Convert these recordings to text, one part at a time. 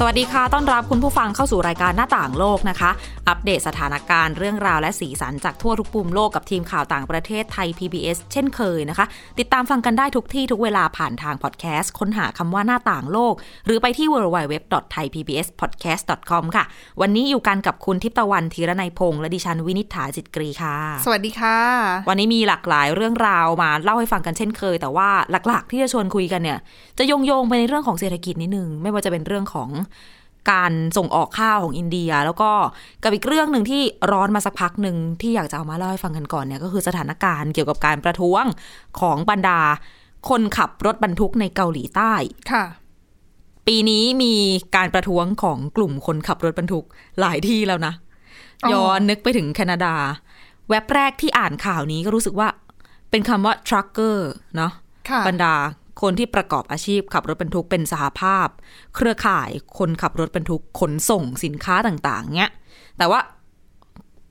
สวัสดีค่ะ ต้อนรับคุณผู้ฟังเข้าสู่รายการหน้าต่างโลกนะคะ อัปเดตสถานการณ์เรื่องราวและสีสันจากทั่วทุกปุ่มโลกกับทีมข่าวต่างประเทศไทย PBS เช่นเคยนะคะ ติดตามฟังกันได้ทุกที่ทุกเวลาผ่านทางพอดแคสต์ ค้นหาคำว่าหน้าต่างโลก หรือไปที่ www.thaipbspodcast.com ค่ะ วันนี้อยู่กันกับคุณทิพตะวันธีรนัยพงษ์และดิฉันวินิษฐาจิตกรีค่ะ สวัสดีค่ะ วันนี้มีหลากหลายเรื่องราวมาเล่าให้ฟังกันเช่นเคย แต่ว่าหลักๆ ที่จะชวนคุยกันเนี่ยจะโยงโยงๆไปในเรื่องของเศรษฐกิจนิดนึงไม่ว่าจะเป็นเรื่องของการส่งออกข้าวของอินเดีย แล้วก็กับอีกเรื่องหนึ่งที่ร้อนมาสักพักหนึ่งที่อยากจะเอามาเล่าให้ฟังกันก่อนเนี่ยก็คือสถานการณ์เกี่ยวกับการประท้วงของบรรดา คนขับรถบรรทุกในเกาหลีใต้ค่ะ ปีนี้มีการประท้วงของกลุ่มคนขับรถบรรทุกหลายที่แล้วนะอ๋อย้อนนึกไปถึงแคนาดาเว็บแรกที่อ่านข่าวนี้ก็รู้สึกว่าเป็นคำว่า trucker เนาะค่ะบรรดา คนที่ประกอบอาชีพขับรถบรรทุกเป็นสหภาพ เครือข่ายคนขับรถบรรทุกขนส่งสินค้าต่างๆเนี้ยแต่ว่า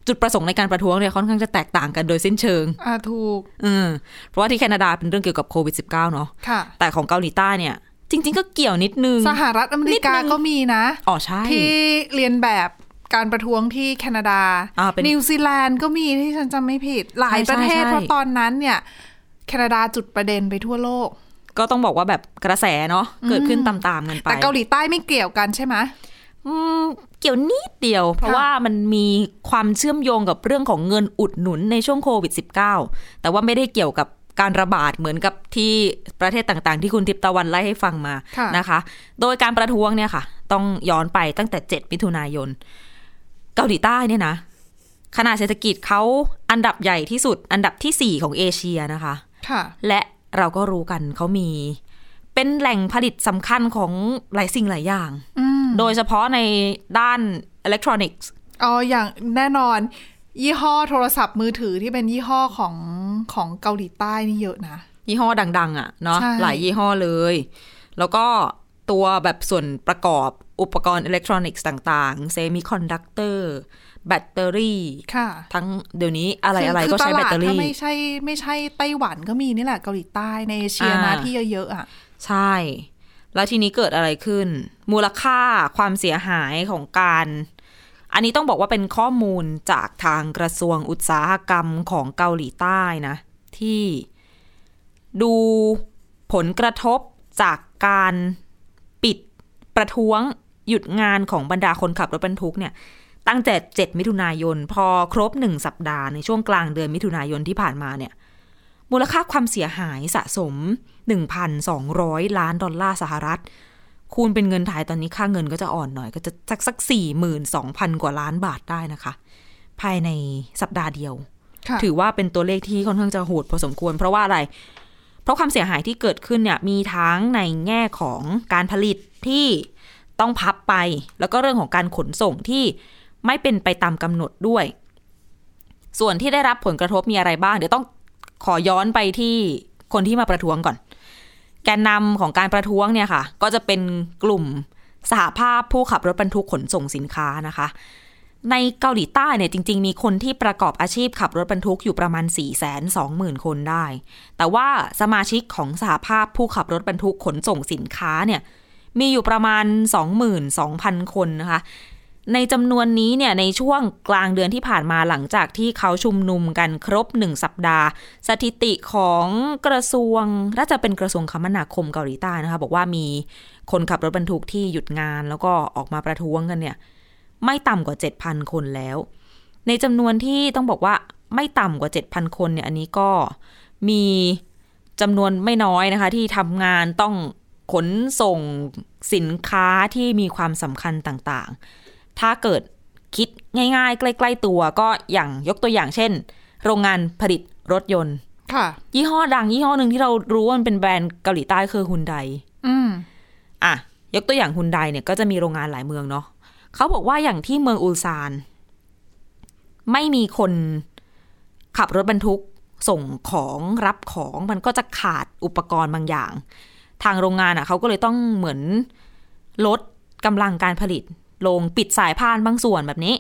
จุดประสงค์ในการประท้วงเนี่ยค่อนข้างจะแตกต่างกันโดยสิ้นเชิง อ่าถูกอืมเพราะว่าที่แคนาดาเป็นเรื่องเกี่ยวกับโควิด -19 เนาะค่ะ แต่ของเกาหลีใต้เนี่ย จริง ๆ ก็เกี่ยวนิดนึง สหรัฐอเมริกานิดนึงก็มีนะ อ๋อใช่ ที่เรียนแบบการประท้วงที่แคนาดาอ่าเป็นนิวซีแลนด์ก็มีที่ฉันจำไม่ผิด หลายใช่ประเทศใช่เพราะตอนนั้นเนี่ย แคนาดาจุดประเด็นไปทั่วโลก ก็ต้องบอกว่าแบบกระแสเนาะเกิดขึ้นตามๆกันไปแต่เกาหลีใต้ไม่เกี่ยวกันใช่ไหมอืมเกี่ยวนิดเดียว เพราะค่ะว่ามันมีความเชื่อมโยงกับเรื่องของเงินอุดหนุนในช่วงโควิด -19 แต่ว่าไม่ได้เกี่ยวกับการระบาดเหมือนกับที่ประเทศต่างๆ ที่คุณทิพย์ตะวันไล่ให้ฟังมาค่ะนะคะ โดยการประท้วงเนี่ยค่ะ ต้องย้อนไปตั้งแต่ 7 มิถุนายน เกาหลีใต้เนี่ยนะขนาดเศรษฐกิจเขาอันดับใหญ่ที่สุด อันดับที่ 4 ของเอเชียนะคะค่ะและ เราก็รู้กันเขามี เป็นแหล่งผลิตสำคัญของหลายสิ่งหลายอย่างอืมโดยเฉพาะในด้านอิเล็กทรอนิกส์อ๋ออย่างแน่นอน ยี่ห้อโทรศัพท์มือถือที่เป็นยี่ห้อของของเกาหลีใต้นี่เยอะนะ ยี่ห้อดัง ๆ อะเนาะใช่หลายยี่ห้อเลย แล้วก็ตัวแบบส่วนประกอบอุปกรณ์อิเล็กทรอนิกส์ต่าง ๆ เซมิคอนดักเตอร์ แบตเตอรี่ค่ะทั้งเดี๋ยวนี้อะไรอะไรคืก็ใช้แบตเตอถ้ารี่ไม่ใช่ไม่ใช่ไต้หวันก็มีนี่แหละเกาหลีใต้ในเอเชียนะอ่าที่เยอะๆอะ ใช่ แล้วทีนี้เกิดอะไรขึ้น มูลค่าความเสียหายของการ อันนี้ต้องบอกว่าเป็นข้อมูลจากทางกระทรวงอุตสาหกรรมของเกาหลีใต้นะ ที่ดูผลกระทบจากการปิดประท้วงหยุดงานของบรรดาคนขับรถบรรทุกเนี่ย ตั้งแต่ 7 มิถุนายน พอครบ 1 สัปดาห์ในช่วงกลางเดือนมิถุนายนที่ผ่านมาเนี่ย มูลค่าความเสียหายสะสม 1,200 ล้านดอลลาร์สหรัฐ คูณเป็นเงินไทยตอนนี้ค่าเงินก็จะอ่อนหน่อยก็จะสักสัก42,000 กว่าล้านบาทได้นะคะ ภายในสัปดาห์เดียวค่ะถือว่าเป็นตัวเลขที่ค่อนข้างจะโหดพอสมควร เพราะว่าอะไร เพราะความเสียหายที่เกิดขึ้นเนี่ยมีทั้งในแง่ของการผลิตที่ต้องพับไป แล้วก็เรื่องของการขนส่งที่ ไม่เป็นไปตามกำหนดด้วย ส่วนที่ได้รับผลกระทบมีอะไรบ้าง เดี๋ยวต้องขอย้อนไปที่คนที่มาประท้วงก่อน แกนนำของการประท้วงเนี่ยค่ะ ก็จะเป็นกลุ่มสหภาพผู้ขับรถบรรทุกขนส่งสินค้านะคะ ในเกาหลีใต้เนี่ยจริง ๆ มีคนที่ประกอบอาชีพขับรถบรรทุกอยู่ประมาณ 4 2 0 0 0 0 คนได้ แต่ว่าสมาชิกของสหภาพผู้ขับรถบรรทุกขนส่งสินค้าเนี่ยมีอยู่ประมาณ 22,000 คนนะคะ ในจำนวนนี้เนี่ยในช่วงกลางเดือนที่ผ่านมาหลังจากที่เขาชุมนุมกันครบหนึ่งสัปดาห์ สถิติของกระทรวงน่าจะเป็นกระทรวงคมนาคมเกาหลีใต้นะคะ บอกว่ามีคนขับรถบรรทุกที่หยุดงาน แล้วก็ออกมาประท้วงกันเนี่ย ไม่ต่ำกว่า 7,000 คนแล้ว ในจำนวนที่ต้องบอกว่าไม่ต่ำกว่า 7,000 คนเนี่ยอันนี้ก็มีจำนวนไม่น้อยนะคะ ที่ทำงานต้องขนส่งสินค้าที่มีความสำคัญต่างๆ ถ้าเกิดคิดง่ายๆ ใกล้ ๆ ตัวก็อย่างยกตัวอย่างเช่น โรงงานผลิตรถยนต์ ค่ะ ยี่ห้อดังยี่ห้อหนึ่งที่เรารู้ว่ามันเป็นแบรนด์เกาหลีใต้คือฮุนไดอืมอะ ยกตัวอย่างฮุนไดเนี่ยก็จะมีโรงงานหลายเมืองเนาะเขาบอกว่าอย่างที่เมืองอูซาน ไม่มีคนขับรถบรรทุกส่งของรับของมันก็จะขาดอุปกรณ์บางอย่าง ทางโรงงานอะเขาก็เลยต้องเหมือนลดกำลังการผลิต ลงปิดสายพานบางส่วนแบบนี้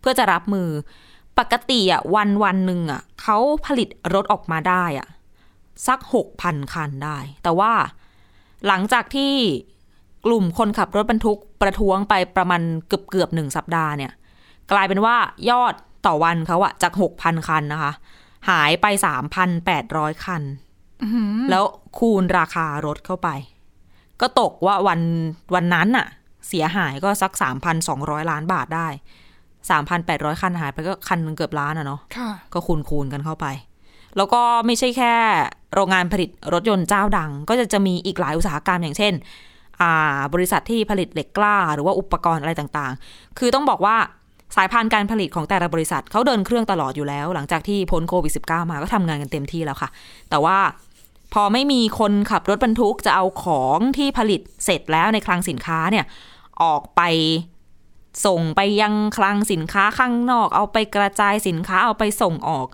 เพื่อจะรับมือปกติอะวันวันหนึ่งอะเขาผลิตรถออกมาได้อะสักหกพันคันได้ แต่ว่าหลังจากที่กลุ่มคนขับรถบรรทุกประท้วงไปประมาณเกือบเกือบหนึ่งสัปดาห์เนี่ย กลายเป็นว่ายอดต่อวันเขาอะจากหกพันคันนะคะ หายไปสามพันแปดร้อยคันแล้วคูณราคารถเข้าไป ก็ตกว่าวันวันนั้นน่ะ เสียหายก็สักสามพันสองร้อยล้านบาทได้สามพันแปดร้อยคันหายไปก็คันหนึงเกือบล้านอะเนาะค่ะก็คูณคูณกันเข้าไป แล้วก็ไม่ใช่แค่โรงงานผลิตรถยนต์เจ้าดัง ก็จะจะมีอีกหลายอุตสาหกรรมอย่างเช่นอ่าบริษัทที่ผลิตเหล็กกล้า หรือว่าอุปกรณ์อะไรต่างๆ คือต้องบอกว่าสายพานการผลิตของแต่ละบริษัทเขาเดินเครื่องตลอดอยู่แล้ว หลังจากที่พ้นโควิด -19 มาก็ทำงานกันเต็มที่แล้วค่ะ แต่ว่า พอไม่มีคนขับรถบรรทุกจะเอาของที่ผลิตเสร็จแล้วในคลังสินค้าเนี่ยออกไปส่งไปยังคลังสินค้าข้างนอก เอาไปกระจายสินค้าเอาไปส่งออก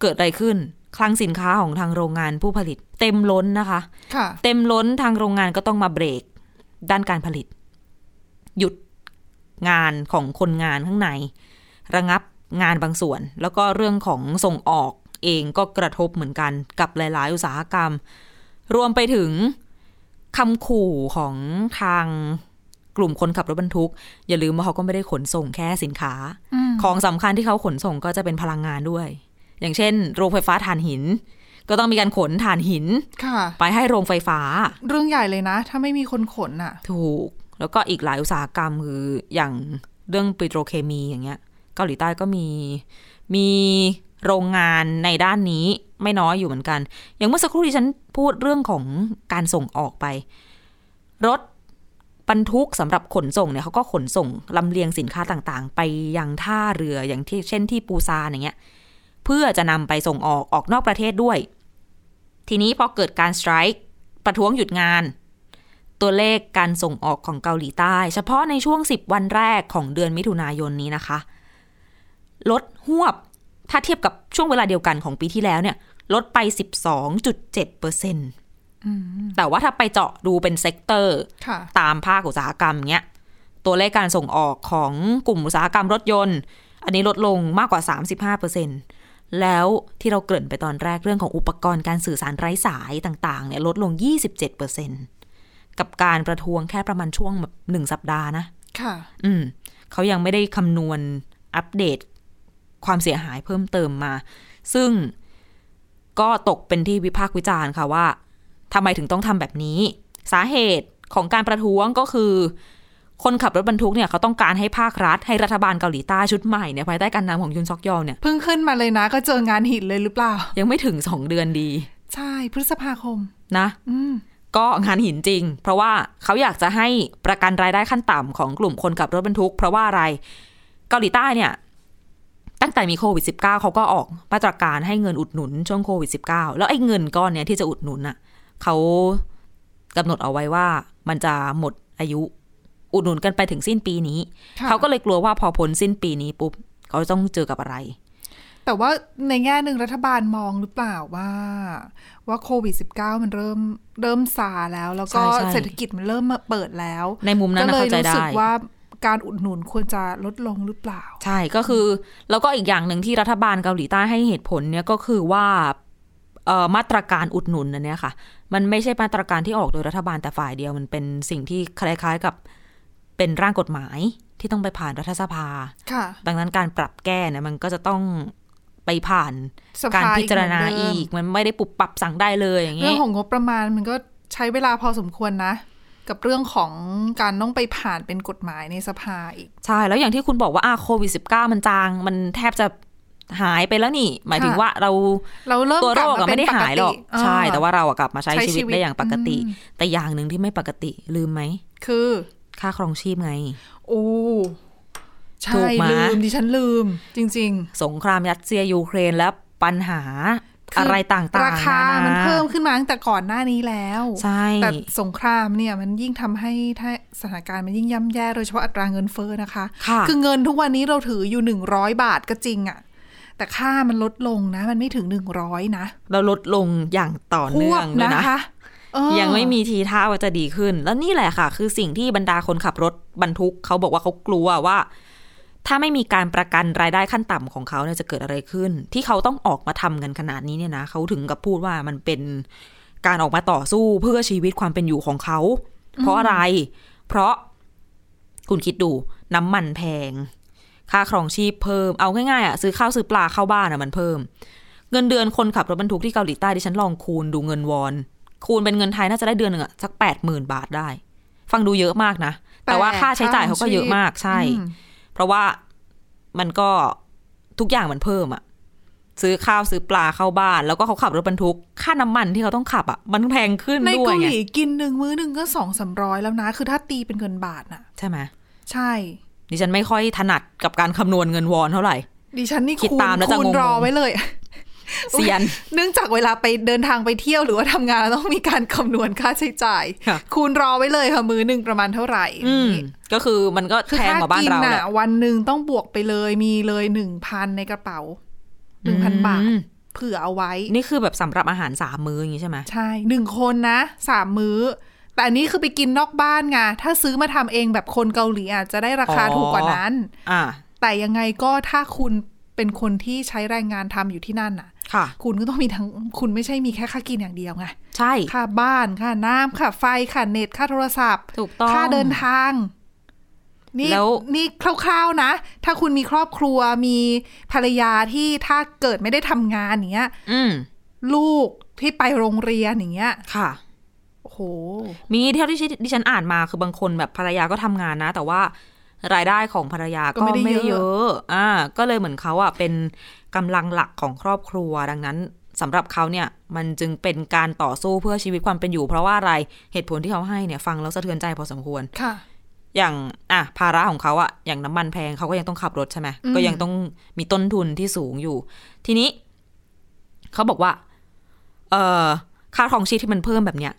เกิดอะไรขึ้น คลังสินค้าของทางโรงงานผู้ผลิต เต็มล้นนะคะค่ะเต็มล้นทางโรงงานก็ต้องมาเบรกด้านการผลิต หยุดงานของคนงานข้างใน ระงับงานบางส่วน แล้วก็เรื่องของส่งออก เองก็กระทบเหมือนกันกับหลาย ๆ อุตสาหกรรม รวมไปถึงคำขู่ของทางกลุ่มคนขับรถบรรทุก อย่าลืมว่าเขาก็ไม่ได้ขนส่งแค่สินค้า ของสำคัญที่เขาขนส่งก็จะเป็นพลังงานด้วย อย่างเช่น โรงไฟฟ้าถ่านหิน ก็ต้องมีการขนถ่านหินค่ะไปให้โรงไฟฟ้า เรื่องใหญ่เลยนะ ถ้าไม่มีคนขนอะ ถูก แล้วก็อีกหลายอุตสาหกรรมคืออย่างเรื่องปิโตรเคมีอย่างเงี้ย เกาหลีใต้ก็มีมี โรงงานในด้านนี้ไม่น้อยอยู่เหมือนกัน อย่างเมื่อสักครู่ที่ฉันพูดเรื่องของการส่งออกไป รถบรรทุกสำหรับขนส่งเนี่ยเขาก็ขนส่งลำเลียงสินค้าต่างๆ ไปยังท่าเรืออย่างที่เช่นที่ปูซานอย่างเงี้ยเพื่อจะนำไปส่งออกออกนอกประเทศด้วย ทีนี้พอเกิดการสไตร์ประท้วงหยุดงาน ตัวเลขการส่งออกของเกาหลีใต้ เฉพาะในช่วง 10 วันแรกของเดือนมิถุนายนนี้นะคะ ลดหวบ ถ้าเทียบกับช่วงเวลาเดียวกันของปีที่แล้วเนี่ย ลดไป 12.7เปอร์เซ็นต์แต่ว่าถ้าไปเจาะดูเป็น sector ค่ะตามภาคอุตสาหกรรมเนี้ย ตัวเลขการส่งออกของกลุ่มอุตสาหกรรมรถยนต์ อันนี้ลดลงมากกว่า 35เปอร์เซ็นแล้วที่เราเกริ่นไปตอนแรกเรื่องของอุปกรณ์การสื่อสารไร้สายต่าง ๆ เนี่ยลดลง 27เปอร์เซ็นกับการประท้วงแค่ประมาณช่วงแบบหนึ่งสัปดาห์นะ ค่ะ อืม เขายังไม่ได้คำนวณอัปเดต ความเสียหายเพิ่มเติมมา ซึ่งก็ตกเป็นที่วิพากษ์วิจารณ์ค่ะว่าทำไมถึงต้องทำแบบนี้ สาเหตุของการประท้วงก็คือ คนขับรถบรรทุกเนี่ยเขาต้องการให้ภาครัฐ ให้รัฐบาลเกาหลีใต้ชุดใหม่เนี่ยภายใต้การนำของยุนซอกยอลเนี่ยเพิ่งขึ้นมาเลยนะก็เจองานหินเลยหรือเปล่า ยังไม่ถึงสองเดือนดี ใช่พฤษภาคมนะ อืมก็งานหินจริง เพราะว่าเขาอยากจะให้ประกันรายได้ขั้นต่ำของกลุ่มคนขับรถบรรทุก เพราะว่าอะไร เกาหลีใต้เนี่ย ตั้งแต่มีโควิด -19 เขาก็ออกมาตรการให้เงินอุดหนุนช่วงโควิด -19 แล้วไอ้เงินก้อนเนี้ยที่จะอุดหนุนอะเขากำหนดเอาไว้ว่ามันจะหมดอายุอุดหนุนกันไปถึงสิ้นปีนี้ค่ะเขาก็เลยกลัวว่าพอพ้นสิ้นปีนี้ปุ๊บเขาต้องเจอกับอะไร แต่ว่าในแง่หนึ่งรัฐบาลมองหรือเปล่าว่า ว่าโควิด -19 มันเริ่มเริ่มซาแล้ว แล้วก็ใช่ใช่เศรษฐกิจมันเริ่มมาเปิดแล้ว ในมุมนั้นก็นะเลยเข้าใจรู้ได้สึกว่า การอุดหนุนควรจะลดลงหรือเปล่า ใช่ก็คือ แล้วก็อีกอย่างหนึ่งที่รัฐบาลเกาหลีใต้ให้เหตุผลเนี่ยก็คือว่าเอ่อมาตรการอุดหนุนอันเนี้ยค่ะ มันไม่ใช่มาตรการที่ออกโดยรัฐบาลแต่ฝ่ายเดียวมันเป็นสิ่งที่คล้ายๆกับเป็นร่างกฎหมายที่ต้องไปผ่านรัฐสภาค่ะ ดังนั้นการปรับแก้เนี่ยมันก็จะต้องไปผ่านสภการพิจารณาเหมืนเดิมอีก มันไม่ได้ปุบปรับสั่งได้เลยอย่างเรื่อเงี้งยของงบประมาณมันก็ใช้เวลาพอสมควรนะ กับเรื่องของการต้องไปผ่านเป็นกฎหมายในสภาอีก ใช่ แล้วอย่างที่คุณบอกว่าอะโควิด -19 มันจาง มันแทบจะหายไปแล้วนี่ หมายถึงค่ะว่าเราเราเริ่มตัวกโรลับคมาอะเป็ไม่นได้ปกหายหรอกติใช่อ่าแต่ว่าเราอะกลับมาใช้ใช้ชีวิตชีวิตได้อย่างปกติอืมแต่อย่างหนึ่งที่ไม่ปกติลืมไหม คือ ค่าครองชีพไง โอ้ถูใช่กไหมลืมดิฉันลืม จริงสงครามรัสเซียยูเครนและปัญหาคื อออะไรต่างๆราคานามันนาเพิ่มขึ้นมาตั้งแต่ก่อนหน้านี้แล้ว ใช่ แต่สงครามเนี่ยมันยิ่งทำให้ถ้าสถานการณ์มันยิ่งย่ำแย่โดยเฉพาะอัตราเงินเฟ้อนะคะค่ะคือเงินทุกวันนี้เราถืออยู่หนึ่งร้อยบาทก็จริงอะแต่ค่ามันลดลงนะ มันไม่ถึงหนึ่งร้อยนะ เราลดลงอย่างต่อคเนื่วอบงเลยนะนะคะเออยังไม่มีทีท่าว่าจะดีขึ้น แล้วนี่แหละค่ะ คือสิ่งที่บรรดาคนขับรถบรรทุกเขาบอกว่าเขากลัวว่า ถ้าไม่มีการประกันรายได้ขั้นต่ำของเขาเนี่ยจะเกิดอะไรขึ้น ที่เขาต้องออกมาทำกันขนาดนี้เนี่ยนะเขาถึงกับพูดว่ามันเป็นการออกมาต่อสู้เพื่อชีวิตความเป็นอยู่ของเขา เพราะอะไร เพราะคุณคิดดูน้ำมันแพง ค่าครองชีพเพิ่ม เอาง่ายๆอะซื้อข้าวซื้อปลาเข้าบ้านอะมันเพิ่ม เงินเดือนคนขับรถบรรทุกที่เกาหลีใต้ดิฉันลองคูณดูเงินวอน คูณเป็นเงินไทยน่าจะได้เดือนหนึ่งอะสักแปดหมื่นบาทได้ ฟังดูเยอะมากนะ แต่ว่าค่าใช้จ่ายเขาก็เยอะมากใช่ เพราะว่ามันก็ทุกอย่างมันเพิ่มอะซื้อข้าวซื้อปลาเข้าบ้าน แล้วก็เขาขับรถบรรทุก ค่าน้ำมันที่เขาต้องขับอะมันแพงขึ้นในด้วยเกาหไงลีกินหนึ่งมื้อหนึ่งก็สองสามร้อยแล้วนะ คือถ้าตีเป็นเงินบาทน่ะ ใช่ไหมใช่ ดิฉันไม่ค่อยถนัดกับการคำนวณเงินวอนเท่าไหร่ ดิฉันนี่คิดคูณตามแล้วจะคูณงงๆรอไว้เลย เซียน เนื่องจากเวลาไปเดินทางไปเที่ยวหรือว่าทำงานเราต้องมีการคำนวณค่าใช้จ่ายค่ะคูณรอไว้เลยค่ะมือหนึ่งประมาณเท่าไหร่อืมก็คือมันก็คือแพงค่ากว่าบ้านกินเราแหน่ะละวันหนึ่งต้องบวกไปเลยมีเลยหนึ่งพันในกระเป๋าหนึ่งพันบาทอืมเผื่อเอาไว้ นี่คือแบบสำหรับอาหารสามมื้ออย่างนี้ใช่ไหมใช่หนึ่งคนนะสามมื้อ แต่อันนี้คือไปกินนอกบ้านไงถ้าซื้อมาทำเองแบบคนเกาหลีอาจจะได้ราคาถูกกว่านั้น อ่า แต่ยังไงก็ถ้าคุณเป็นคนที่ใช้แรงงานทำอยู่ที่นั่นน่ะ ค่ะ คุณก็ต้องมีทั้งคุณไม่ใช่มีแค่ค่ากินอย่างเดียวไงใช่ค่าบ้านค่าน้ำค่าไฟค่าเน็ตค่าโทรศัพท์ถูกต้องค่าเดินทางนี่แล้วนี่คร่าวๆนะ ถ้าคุณมีครอบครัวมีภรรยาที่ถ้าเกิดไม่ได้ทำงานอย่างเงี้ยอืมลูกที่ไปโรงเรียนอย่างเงี้ย ค่ะโอ้โหมีเท่าที่ดิฉันอ่านมาคือบางคนแบบภรรยาก็ทำงานนะ แต่ว่า รายได้ของภรรยาก็ก็ไม่ได้ไม่ได้เยเยอะอะอ่าก็เลยเหมือนเขาอะเป็นกำลังหลักของครอบครัวดังนั้นสำหรับเขาเนี่ยมันจึงเป็นการต่อสู้เพื่อชีวิตความเป็นอยู่ เพราะว่าอะไรเหตุผลที่เขาให้เนี่ยฟังแล้วสะเทือนใจพอสมควรค่ะ อย่างอะภาระของเขาอะอย่างน้ำมันแพงเขาก็ยังต้องขับรถใช่ไหมอืมก็ยังต้องมีต้นทุนที่สูงอยู่ ทีนี้เขาบอกว่า เอ่อค่าครองชีพที่มันเพิ่มแบบเนี้ย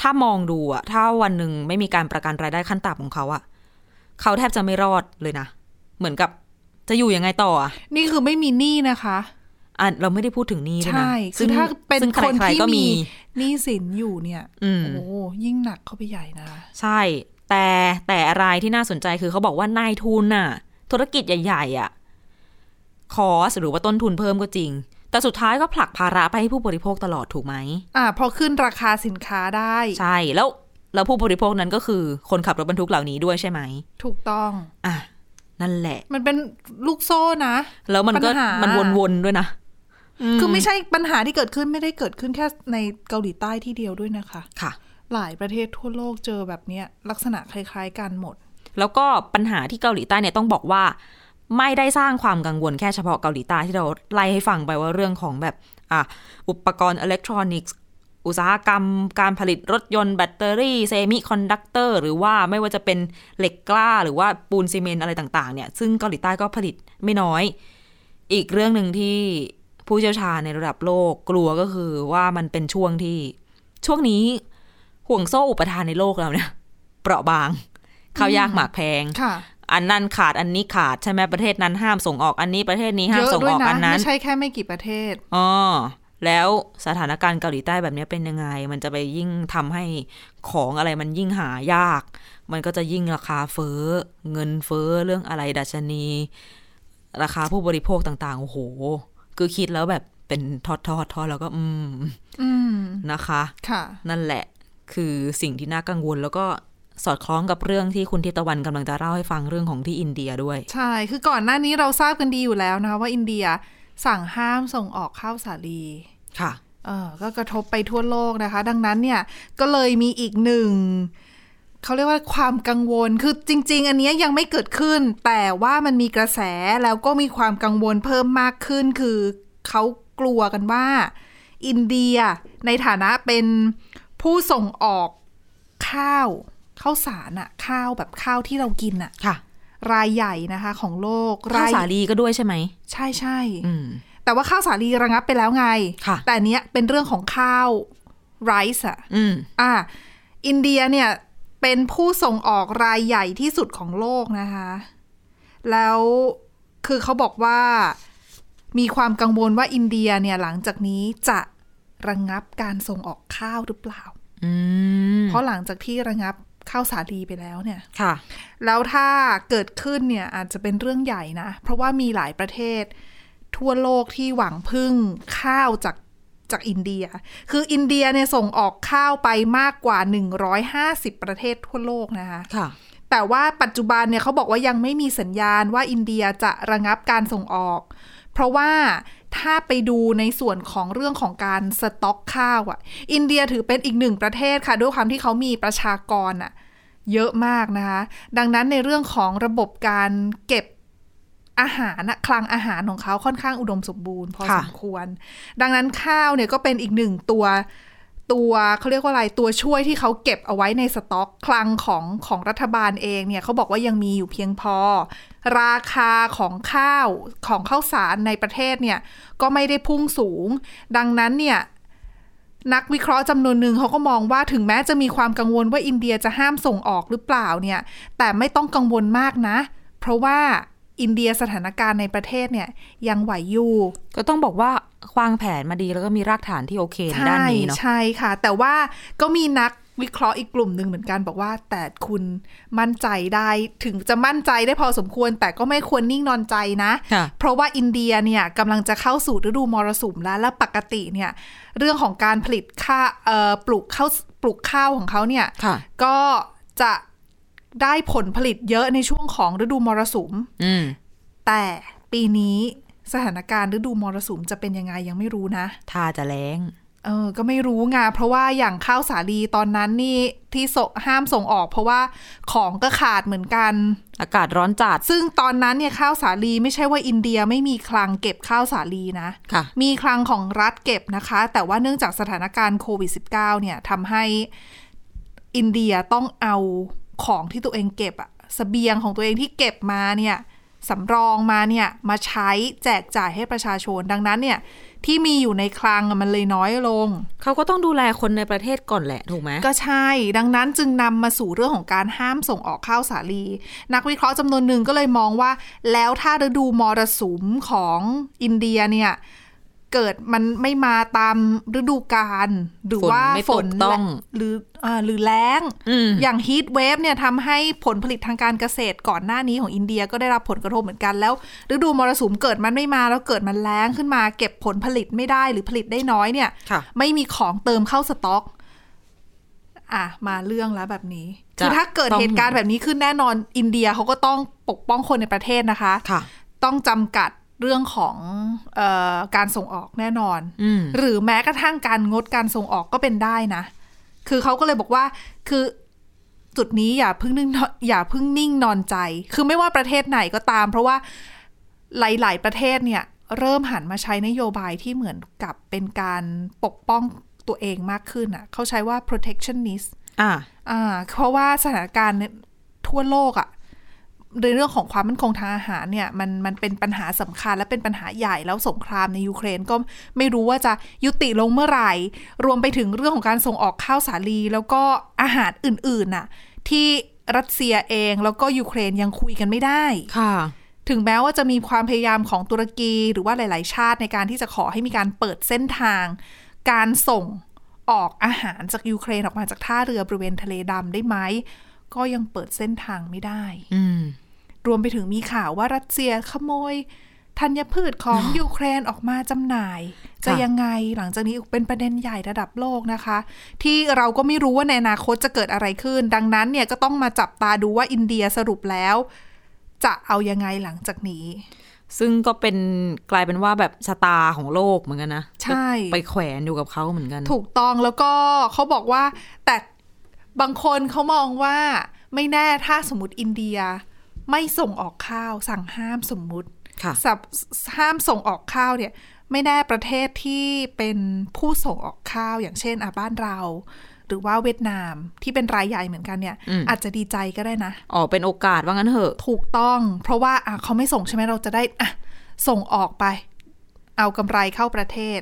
ถ้ามองดูอะถ้าวันหนึ่งไม่มีการประกันรายได้ขั้นต่ำของเขาอะ เขาแทบจะไม่รอดเลยนะ เหมือนกับจะอยู่ยังไงต่ออะนี่คือไม่มีหนี้นะคะอะเราไม่ได้พูดถึงหนี้ด้วยนะใช่คือถ้าเป็นซึ่งคนใครที่ๆก็มีมีหนี้สินอยู่เนี่ยอืม โอ้ยิ่งหนักเข้าไปใหญ่นะ ใช่ แต่แต่อะไรที่น่าสนใจคือเขาบอกว่านายทุนน่ะ ธุรกิจใหญ่ๆอะคอสหรือว่าต้นทุนเพิ่มก็จริง แต่สุดท้ายก็ผลักภาระไปให้ผู้บริโภคตลอดถูกไหม อ่าพอขึ้นราคาสินค้าได้ ใช่แล้ว แล้วผู้บริโภคนั้นก็คือคนขับรถบรรทุกเหล่านี้ด้วยใช่ไหม ถูกต้องอะนั่นแหละ มันเป็นลูกโซ่นะ แล้วมันก็ปัญหามัมันวนๆด้วยนะ คือไม่ใช่ปัญหาที่เกิดขึ้นไม่ได้เกิดขึ้นแค่ในเกาหลีใต้ที่เดียวด้วยนะคะค่ะ หลายประเทศทั่วโลกเจอแบบเนี้ยลักษณะคล้ายๆกันหมด แล้วก็ปัญหาที่เกาหลีใต้เนี่ยต้องบอกว่า ไม่ได้สร้างความกังวลแค่เฉพาะเกาหลีใต้ที่เราไล่ให้ฟังไปว่าเรื่องของแบบอะอุปกรณ์อิเล็กทรอนิกส์ อุตสาหกรรม การผลิตรถยนต์แบตเตอรี่เซมิคอนดักเตอร์หรือว่าไม่ว่าจะเป็นเหล็กกล้า หรือว่าปูนซีเมนต์อะไรต่างๆเนี่ยซึ่งเกาหลีใต้ก็ผลิตไม่น้อย อีกเรื่องหนึ่งที่ผู้เชี่ยวชาญในระดับโลกกลัวก็คือว่ามันเป็นช่วงที่ช่วงนี้ห่วงโซ่อุปทานในโลกเราเนี่ย เปราะบางข้าวยากหมากแพงค่ะอันนั้นขาดอันนี้ขาดใช่ไหมประเทศนั้นห้ามส่งออกอันนี้ประเทศนี้ห้ามเยอะด้วยนะอันนั้นไม่ใช่แค่ไม่กี่ประเทศอ๋อ แล้วสถานการณ์เกาหลีใต้แบบนี้เป็นยังไง มันจะไปยิ่งทำให้ของอะไรมันยิ่งหายาก มันก็จะยิ่งราคาเฟ้อ เงินเฟ้อเรื่องอะไรดัชนี ราคาผู้บริโภคต่างๆ โอ้โห คือคิดแล้วแบบเป็นทอดทอดทอดแล้วก็อืมอืมนะคะค่ะ นั่นแหละคือสิ่งที่น่ากังวลแล้วก็สอดคล้องกับเรื่องที่คุณทิพย์ตะวันกำลังจะเล่าให้ฟังเรื่องของที่อินเดียด้วย ใช่ คือก่อนหน้านี้เราทราบกันดีอยู่แล้วนะคะว่าอินเดีย สั่งห้ามส่งออกข้าวสาลีค่ะเออก็กระทบไปทั่วโลกนะคะ ดังนั้นเนี่ยก็เลยมีอีกหนึ่งเขาเรียกว่าความกังวลคือจริง ๆ อันเนี้ยยังไม่เกิดขึ้น แต่ว่ามันมีกระแสแล้วก็มีความกังวลเพิ่มมากขึ้น คือเขากลัวกันว่า อินเดียในฐานะเป็นผู้ส่งออกข้าวข้าวสารอะข้าวแบบข้าวที่เรากินอะค่ะ รายใหญ่นะคะของโลกข้าวรายสาลีก็ด้วยใช่ไหม ใช่ใช่อืมแต่ว่าข้าวสาลีระงับไปแล้วไงค่ะแต่อันเนี้ยเป็นเรื่องของข้าวไรซ์อะอืมอะอินเดียเนี่ยเป็นผู้ส่งออกรายใหญ่ที่สุดของโลกนะคะ แล้วคือเขาบอกว่ามีความกังวลว่าอินเดียเนี่ยหลังจากนี้จะระงับการส่งออกข้าวหรือเปล่าอืมเพราะหลังจากที่ระงับ ข้าวสาลีไปแล้วเนี่ย ค่ะ แล้วถ้าเกิดขึ้นเนี่ยอาจจะเป็นเรื่องใหญ่นะ เพราะว่ามีหลายประเทศ ทั่วโลกที่หวังพึ่งข้าวจากจากอินเดีย คืออินเดียเนี่ยส่งออกข้าวไปมากกว่า 150 ประเทศทั่วโลกนะคะ ค่ะ แต่ว่าปัจจุบันเนี่ยเขาบอกว่ายังไม่มีสัญญาณว่าอินเดียจะระงับการส่งออก เพราะว่า ถ้าไปดูในส่วนของเรื่องของการสต็อกข้าวอะ่ะ อินเดียถือเป็นอีกหนึ่งประเทศค่ะ ด้วยความที่เขามีประชากรอะเยอะมากนะคะ ดังนั้นในเรื่องของระบบการเก็บอาหารนะคลังอาหารของเขาค่อนข้างอุดมสมบูรณ์พอค่ะสมควร ดังนั้นข้าวเนี่ยก็เป็นอีกหนึ่งตัว ตัวเขาเรียกว่าอะไรตัวช่วยที่เขาเก็บเอาไว้ในสต็อกคลังของของรัฐบาลเองเนี่ยเขาบอกว่ายังมีอยู่เพียงพอ ราคาของข้าวของข้าวสารในประเทศเนี่ยก็ไม่ได้พุ่งสูง ดังนั้นเนี่ยนักวิเคราะห์จำนวนหนึ่งเขาก็มองว่าถึงแม้จะมีความกังวลว่าอินเดียจะห้ามส่งออกหรือเปล่าเนี่ยแต่ไม่ต้องกังวลมากนะ เพราะว่า อินเดียสถานการณ์ในประเทศเนี่ยยังไหวอยู่ ก็ต้องบอกว่าวางแผนมาดีแล้วก็มีรากฐานที่โอเคในด้านนี้เนาะใช่ค่ะ แต่ว่าก็มีนักวิเคราะห์อีกกลุ่มหนึ่งเหมือนกันบอกว่า แต่คุณมั่นใจได้ถึงจะมั่นใจได้พอสมควร แต่ก็ไม่ควรนิ่งนอนใจนะค่ะเพราะว่าอินเดียเนี่ยกำลังจะเข้าสู่ฤดูมรสุมแล้ว และปกติเนี่ยเรื่องของการผลิตข้าเอ่อปลูกข้าวปลูกข้าวของเขาเนี่ยค่ะก็จะ ได้ผลผลิตเยอะในช่วงของฤดูมรสุมอืมแต่ปีนี้สถานการณ์ฤดูมรสุมจะเป็นยังไงยังไม่รู้นะถ้าจะแรงเออก็ไม่รู้ไงเพราะว่าอย่างข้าวสาลีตอนนั้นนี่ที่ส่งห้ามส่งออก เพราะว่าของก็ขาดเหมือนกัน อากาศร้อนจัด ซึ่งตอนนั้นเนี่ยข้าวสาลีไม่ใช่ว่าอินเดียไม่มีคลังเก็บข้าวสาลีนะค่ะมีคลังของรัฐเก็บนะคะ แต่ว่าเนื่องจากสถานการณ์โควิด -19 เนี่ยทำให้อินเดียต้องเอา ของที่ตัวเองเก็บอะเสบียงของตัวเองที่เก็บมาเนี่ยสำรองมาเนี่ยมาใช้แจกจ่ายให้ประชาชนดังนั้นเนี่ยที่มีอยู่ในคลังอะมันเลยน้อยลง เขาก็ต้องดูแลคนในประเทศก่อนแหละถูกไหมก็ใช่ ดังนั้นจึงนำมาสู่เรื่องของการห้ามส่งออกข้าวสาลี นักวิเคราะห์จำนวนหนึ่งก็เลยมองว่า แล้วถ้าฤดูมรสุมของอินเดียเนี่ย เกิดมันไม่มาตามฤดูกาลหรือว่าฝนไม่ตกต้องหรืออ่าหรือแล้งอืมอย่าง heat wave เนี่ยทำให้ผลผลิตทางการเกษตรก่อนหน้านี้ของอินเดียก็ได้รับผลกระทบเหมือนกันแล้ว ฤดูมรสุมเกิดมันไม่มาแล้วเกิดมันแล้งขึ้นมาเก็บผลผลิตไม่ได้หรือผลิตได้น้อยเนี่ยค่ะไม่มีของเติมเข้าสต็อก อะมาเรื่องแล้วแบบนี้จะคือถ้าเกิดต้องเหตุการณ์แบบนี้ขึ้นแน่นอนอินเดียเขาก็ต้องปกป้องคนในประเทศนะคะค่ะต้องจำกัด เรื่องของเออการส่งออกแน่นอนอืมหรือแม้กระทั่งการงดการส่งออกก็เป็นได้นะ คือเขาก็เลยบอกว่าคือจุดนี้อย่าเพิ่งนิ่งนอนอย่าเพิ่งนิ่งนอนใจ คือไม่ว่าประเทศไหนก็ตาม เพราะว่าหลาย ๆ ประเทศเนี่ย เริ่มหันมาใช้นโยบายที่เหมือนกับเป็นการปกป้องตัวเองมากขึ้นอะ เขาใช้ว่า protectionist อ่า อ่า เพราะว่าสถานการณ์เนี่ยทั่วโลกอะ่ะ ในเรื่องของความมั่นคงทางอาหารเนี่ยมันมันเป็นปัญหาสำคัญและเป็นปัญหาใหญ่แล้วสงครามในยูเครนก็ไม่รู้ว่าจะยุติลงเมื่อไหร่ รวมไปถึงเรื่องของการส่งออกข้าวสาลี แล้วก็อาหารอื่นๆน่ะที่รัสเซียเองแล้วก็ยูเครนยังคุยกันไม่ได้ค่ะ ถึงแม้ว่าจะมีความพยายามของตุรกีหรือว่าหลาย ๆ ชาติในการที่จะขอให้มีการเปิดเส้นทาง การส่งออกอาหารจากยูเครนออกมาจากท่าเรือบริเวณทะเลดำได้ไหม ก็ยังเปิดเส้นทางไม่ได้อืมรวมไปถึงมีข่าวว่ารัสเซียขโมยธัญพืชของยูเครนออกมาจำหน่ายจะค่ะยังไงหลังจากนี้เป็นประเด็นใหญ่ระดับโลกนะคะ ที่เราก็ไม่รู้ว่าในอนาคตจะเกิดอะไรขึ้น ดังนั้นเนี่ยก็ต้องมาจับตาดูว่าอินเดียสรุปแล้ว จะเอายังไงหลังจากนี้ ซึ่งก็เป็นกลายเป็นว่าแบบชะตาของโลกเหมือนกันนะใช่ไปแขวนอยู่กับเขาเหมือนกัน ถูกต้องแล้วก็เขาบอกว่าแต่ บางคนเขามองว่าไม่แน่ถ้าสมมติอินเดีย ไม่ส่งออกข้าวสั่งห้ามสมมุติค่ะสับห้ามส่งออกข้าวเนี่ย ไม่แน่ประเทศที่เป็นผู้ส่งออกข้าวอย่างเช่นอะบ้านเรา หรือว่าเวียดนามที่เป็นรายใหญ่เหมือนกันเนี่ยอืมอาจจะดีใจก็ได้นะอ๋อเป็นโอกาสว่างั้นเถอะ ถูกต้อง เพราะว่าอะเขาไม่ส่งใช่ไหมเราจะได้อะส่งออกไป เอากำไรเข้าประเทศ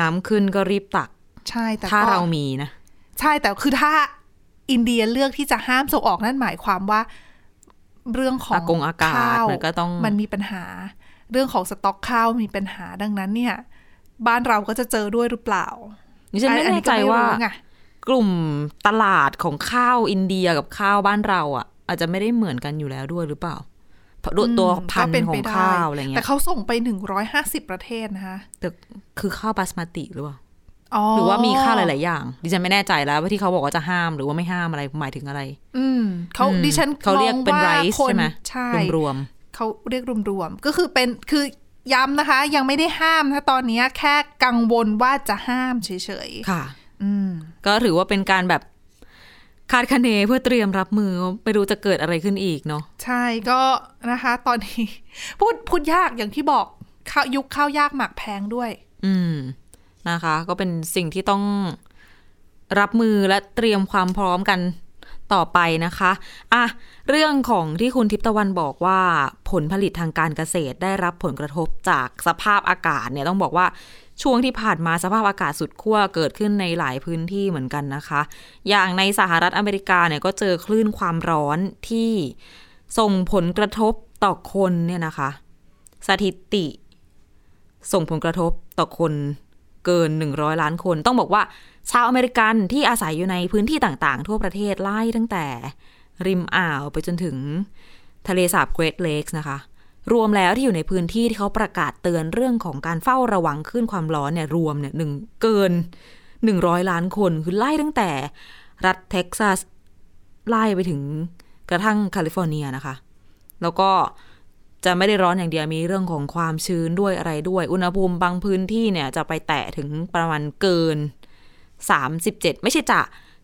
น้ำขึ้นก็รีบตัก ใช่แต่ถ้าก็เรามีนะ ใช่แต่คือถ้า อินเดียเลือกที่จะห้ามส่งออกนั่นหมายความว่า เรื่องของอากงอากาศข้าวมันก็ต้องมันมีปัญหา เรื่องของสต็อกข้าวมีปัญหาดังนั้นเนี่ย บ้านเราก็จะเจอด้วยหรือเปล่านี่ฉันไม่อัแน่ใจว่าก็ไม่รู้ไงกลุ่มตลาดของข้าวอินเดียกับข้าวบ้านเราอะ อาจจะไม่ได้เหมือนกันอยู่แล้วด้วยหรือเปล่าเพราะตัวพันก็เป็ธุ์ขไปองได้ข้าวอะไรแต่เงี้ยเขาส่งไปหนึ่งร้อยห้าสิบประเทศนะคะแต่คือข้าวบาสมาติหรือเปล่า หรือว่ามีข้าวหลาย ๆ อย่าง ดิฉันไม่แน่ใจแล้วว่าที่เขาบอกว่าจะห้ามหรือว่าไม่ห้ามอะไรหมายถึงอะไร อืมเขาอืมดิฉันเขาเรียกมองเป็นว่าไรซ์คนใช่ไหมใช่รวมเขาเรียกรวมๆก็คือเป็นคือย้ำนะคะ ยังไม่ได้ห้ามนะตอนนี้แค่กังวลว่าจะห้ามเฉยๆค่ะๆอืม ก็ถือว่าเป็นการแบบคาดคะเนเพื่อเตรียมรับมือไม่รู้จะเกิดอะไรขึ้นอีกเนาะใช่ก็นะคะ ตอนนี้ พูดพูดยากอย่างที่บอกข้าวยุคข้าวยากหมากแพงด้วย อืม นะคะ ก็เป็นสิ่งที่ต้องรับมือและเตรียมความพร้อมกันต่อไปนะคะอะเรื่องของที่คุณทิพตะวันบอกว่าผลผลิตทางการเกษตรได้รับผลกระทบจากสภาพอากาศเนี่ยต้องบอกว่าช่วงที่ผ่านมาสภาพอากาศสุดขั้วเกิดขึ้นในหลายพื้นที่เหมือนกันนะคะ อย่างในสหรัฐอเมริกาเนี่ยก็เจอคลื่นความร้อนที่ส่งผลกระทบต่อคนเนี่ยนะคะ สถิติส่งผลกระทบต่อคน เกิน 100 ล้านคน ต้องบอกว่าชาวอเมริกันที่อาศัยอยู่ในพื้นที่ต่างๆ ทั่วประเทศไล่ตั้งแต่ ริมอ่าวไปจนถึงทะเลสาบเกรทเลกส์นะคะ รวมแล้วที่อยู่ในพื้นที่ที่เขาประกาศเตือนเรื่องของการเฝ้าระวังคลื่นความร้อนเนี่ยรวมเนี่ยหนึ่งเกิน 100 ล้านคนคือไล่ตั้งแต่ รัฐเท็กซัสไล่ไปถึงกระทั่งแคลิฟอร์เนียนะคะ แล้วก็ จะไม่ได้ร้อนอย่างเดียวมีเรื่องของความชื้นด้วยอะไรด้วย อุณหภูมิบางพื้นที่เนี่ยจะไปแตะถึงประมาณเกิน 37 ไม่ใช่จะ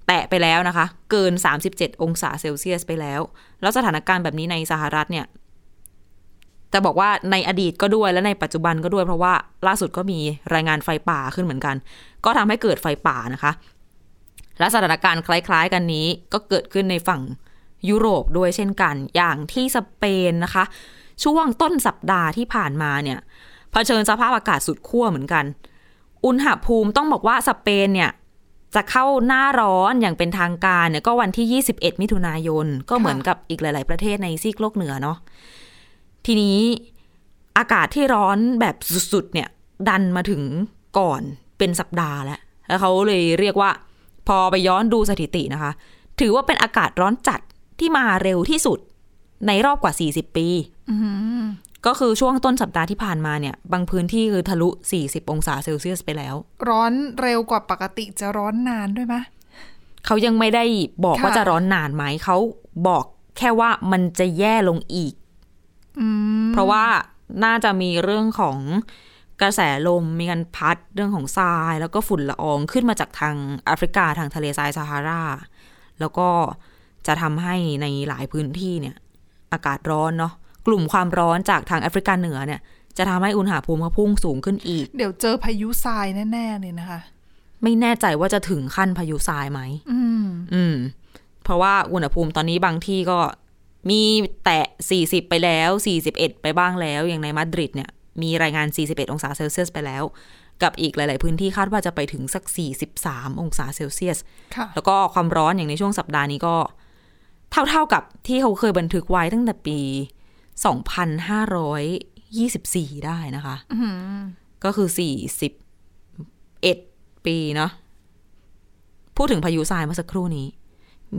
แตะไปแล้วนะคะ เกิน 37 องศาเซลเซียสไปแล้ว แล้วสถานการณ์แบบนี้ในสหรัฐเนี่ยจะบอกว่าในอดีตก็ด้วยและในปัจจุบันก็ด้วยเพราะว่าล่าสุดก็มีรายงานไฟป่าขึ้นเหมือนกัน ก็ทำให้เกิดไฟป่านะคะ และสถานการณ์คล้าย ๆ กันนี้ก็เกิดขึ้นในฝั่งยุโรปด้วยเช่นกัน อย่างที่สเปนนะคะ ช่วงต้นสัปดาห์ที่ผ่านมาเนี่ยเผชิญสภาพอากาศสุดขั้วเหมือนกัน อุณหภูมิต้องบอกว่าสเปนเนี่ยจะเข้าหน้าร้อนอย่างเป็นทางการเนี่ยก็วันที่ 21 มิถุนายน ก็เหมือนกับอีกหลาย ๆ ประเทศในซีกโลกเหนือเนาะทีนี้อากาศที่ร้อนแบบสุด ๆ เนี่ย ดันมาถึงก่อนเป็นสัปดาห์แล้ว แล้วเขาเลยเรียกว่า พอไปย้อนดูสถิตินะคะ ถือว่าเป็นอากาศร้อนจัดที่มาเร็วที่สุด ในรอบกว่า 40 ปีก็คือช่วงต้นสัปดาห์ที่ผ่านมาเนี่ย บางพื้นที่คือทะลุ 40 องศาเซลเซียสไปแล้ว ร้อนเร็วกว่าปกติจะร้อนนานด้วยไหมเขายังไม่ได้บอกค่ะว่าจะร้อนนานไหมเขาบอกแค่ว่ามันจะแย่ลงอีกเพราะว่าน่าจะมีเรื่องของกระแสลมมีการพัดเรื่องของทราย แล้วก็ฝุ่นละอองขึ้นมาจากทางแอฟริกาทางทะเลทรายซาฮารา แล้วก็จะทำให้ในหลายพื้นที่เนี่ย อากาศร้อนเนาะกลุ่มความร้อนจากทางแอฟริกาเหนือเนี่ย จะทำให้อุณหภูมิเขาพุ่งสูงขึ้นอีก เดี๋ยวเจอพายุทรายแน่ๆเลยนะคะ ไม่แน่ใจว่าจะถึงขั้นพายุทรายไหมอืม อืม เพราะว่าอุณหภูมิตอนนี้บางที่ก็มีแตะ 40 ไปแล้ว 41 ไปบ้างแล้ว อย่างในมาดริดเนี่ย มีรายงาน 41 องศาเซลเซียสไปแล้ว กับอีกหลาย ๆ พื้นที่คาดว่าจะไปถึงสัก 43 องศาเซลเซียสค่ะแล้วก็ความร้อนอย่างในช่วงสัปดาห์นี้ก็ เท่าๆกับที่เขาเคยบันทึกไว้ตั้งแต่ปี 2524 ได้นะคะ ก็คือ 41 ปีเนาะ พูดถึงพายุทรายเมื่อสักครู่นี้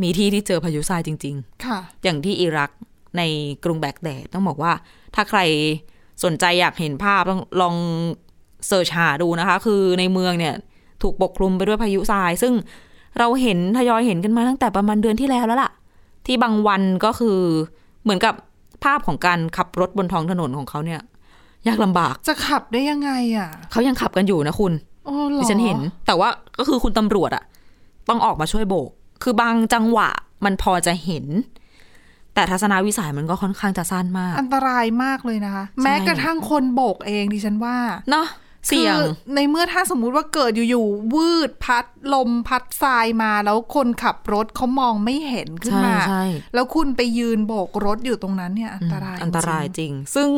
มีที่ที่เจอพายุทรายจริงค่ะๆอย่างที่อิรักในกรุงแบกแดดต้องบอกว่า ถ้าใครสนใจอยากเห็นภาพต้องลองเสิร์ชหาดูนะคะ คือในเมืองเนี่ย ถูกปกคลุมไปด้วยพายุทราย ซึ่งเราเห็นทยอยเห็นกันมาตั้งแต่ประมาณเดือนที่แล้วแล้วล่ะ ที่บางวันก็คือเหมือนกับภาพของการขับรถบนท้องถนนของเขาเนี่ย ยากลำบากจะขับได้ยังไงอะเขายังขับกันอยู่นะคุณโอ้เหรอดิฉันเห็น แต่ว่าก็คือคุณตำรวจอะต้องออกมาช่วยโบก คือบางจังหวะมันพอจะเห็น แต่ทัศนวิสัยมันก็ค่อนข้างจะสั้นมาก อันตรายมากเลยนะคะ แม้กระทั่งคนโบกเองดิฉันว่าเนาะ เสี่ยงคือในเมื่อถ้าสมมุติว่าเกิดอยู่ๆวืดพัดลมพัดทรายมา แล้วคนขับรถเขามองไม่เห็นขึ้นใช่มาใช่แล้วคุณไปยืนโบกรถอยู่ตรงนั้นเนี่ยอันตรายอันตรายจงจริง ซึ่ง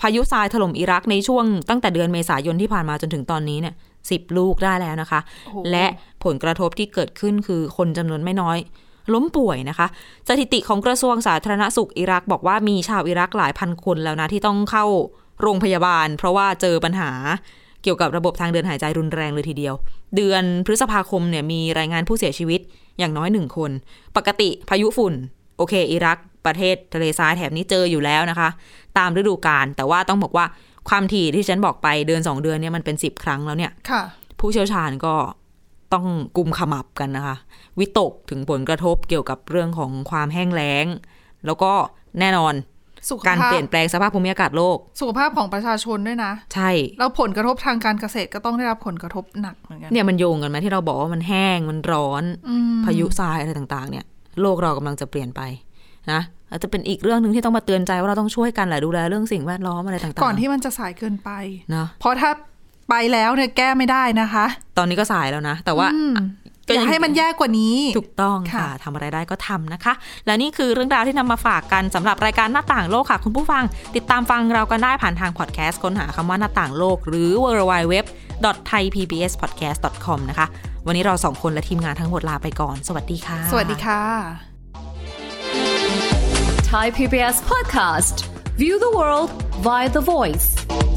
พายุทรายถล่มอิรักในช่วงตั้งแต่เดือนเมษายนที่ผ่านมาจนถึงตอนนี้เนี่ยสิบลูกได้แล้วนะคะโอ้โหและผลกระทบที่เกิดขึ้นคือคนจำนวนไม่น้อย ล้มป่วยนะคะ สถิติของกระทรวงสาธารณสุขอิรักบอกว่ามีชาวอิรักหลายพันคนแล้วนะที่ต้องเข้า โรงพยาบาล เพราะว่าเจอปัญหาเกี่ยวกับระบบทางเดินหายใจรุนแรงเลยทีเดียว เดือนพฤษภาคมเนี่ยมีรายงานผู้เสียชีวิตอย่างน้อยหนึ่งคน ปกติพายุฝุ่น โอเค อิรัก ประเทศทะเลทรายแถบนี้เจออยู่แล้วนะคะ ตามฤดูกาลแต่ว่าต้องบอกว่าความถี่ที่ฉันบอกไปเดือนสองเดือนเนี่ยมันเป็นสิบครั้งแล้วเนี่ยค่ะผู้เชี่ยวชาญก็ต้องกุมขมับกันนะคะ วิตกถึงผลกระทบเกี่ยวกับเรื่องของความแห้งแล้ง แล้วก็แน่นอน สุขการภาพเปลี่ยนแปลงสภาพภูมิอากาศโลก สุขภาพของประชาชนด้วยนะ ใช่แล้วผลกระทบทางการเกษตรก็ต้องได้รับผลกระทบหนักเหมือนกันเนี่ยมันโยงกันไหมที่เราบอกว่ามันแห้งมันร้อนอืมพายุทรายอะไรต่างๆ เนี่ย โลกเรากำลังจะเปลี่ยนไปนะอาจจะเป็นอีกเรื่องหนึ่งที่ต้องมาเตือนใจว่าเราต้องช่วยกันแหละดูแลเรื่องสิ่งแวดล้อมอะไรต่างๆ ก่อนที่มันจะสายเกินไปนะเพราะถ้าไปแล้วเนี่ยแก้ไม่ได้นะคะ ตอนนี้ก็สายแล้วนะ แต่ว่า อืมก็อยังย่าให้มันแย่กว่านี้ ถูกต้องค่ะค่ะทำอะไรได้ก็ทำนะคะ และนี่คือเรื่องราวที่นำมาฝากกันสำหรับรายการหน้าต่างโลกค่ะ คุณผู้ฟัง ติดตามฟังเรากันได้ผ่านทางพอดแคสต์ค้นหาคำว่าหน้าต่างโลก หรือ w w w t h a i p b s p o d c a s t com นะคะ วันนี้เราสองคนและทีมงานทั้งหมดลาไปก่อน สวัสดีค่ะ สวัสดีค่ะ Thai PBS podcast. View the world via the voice.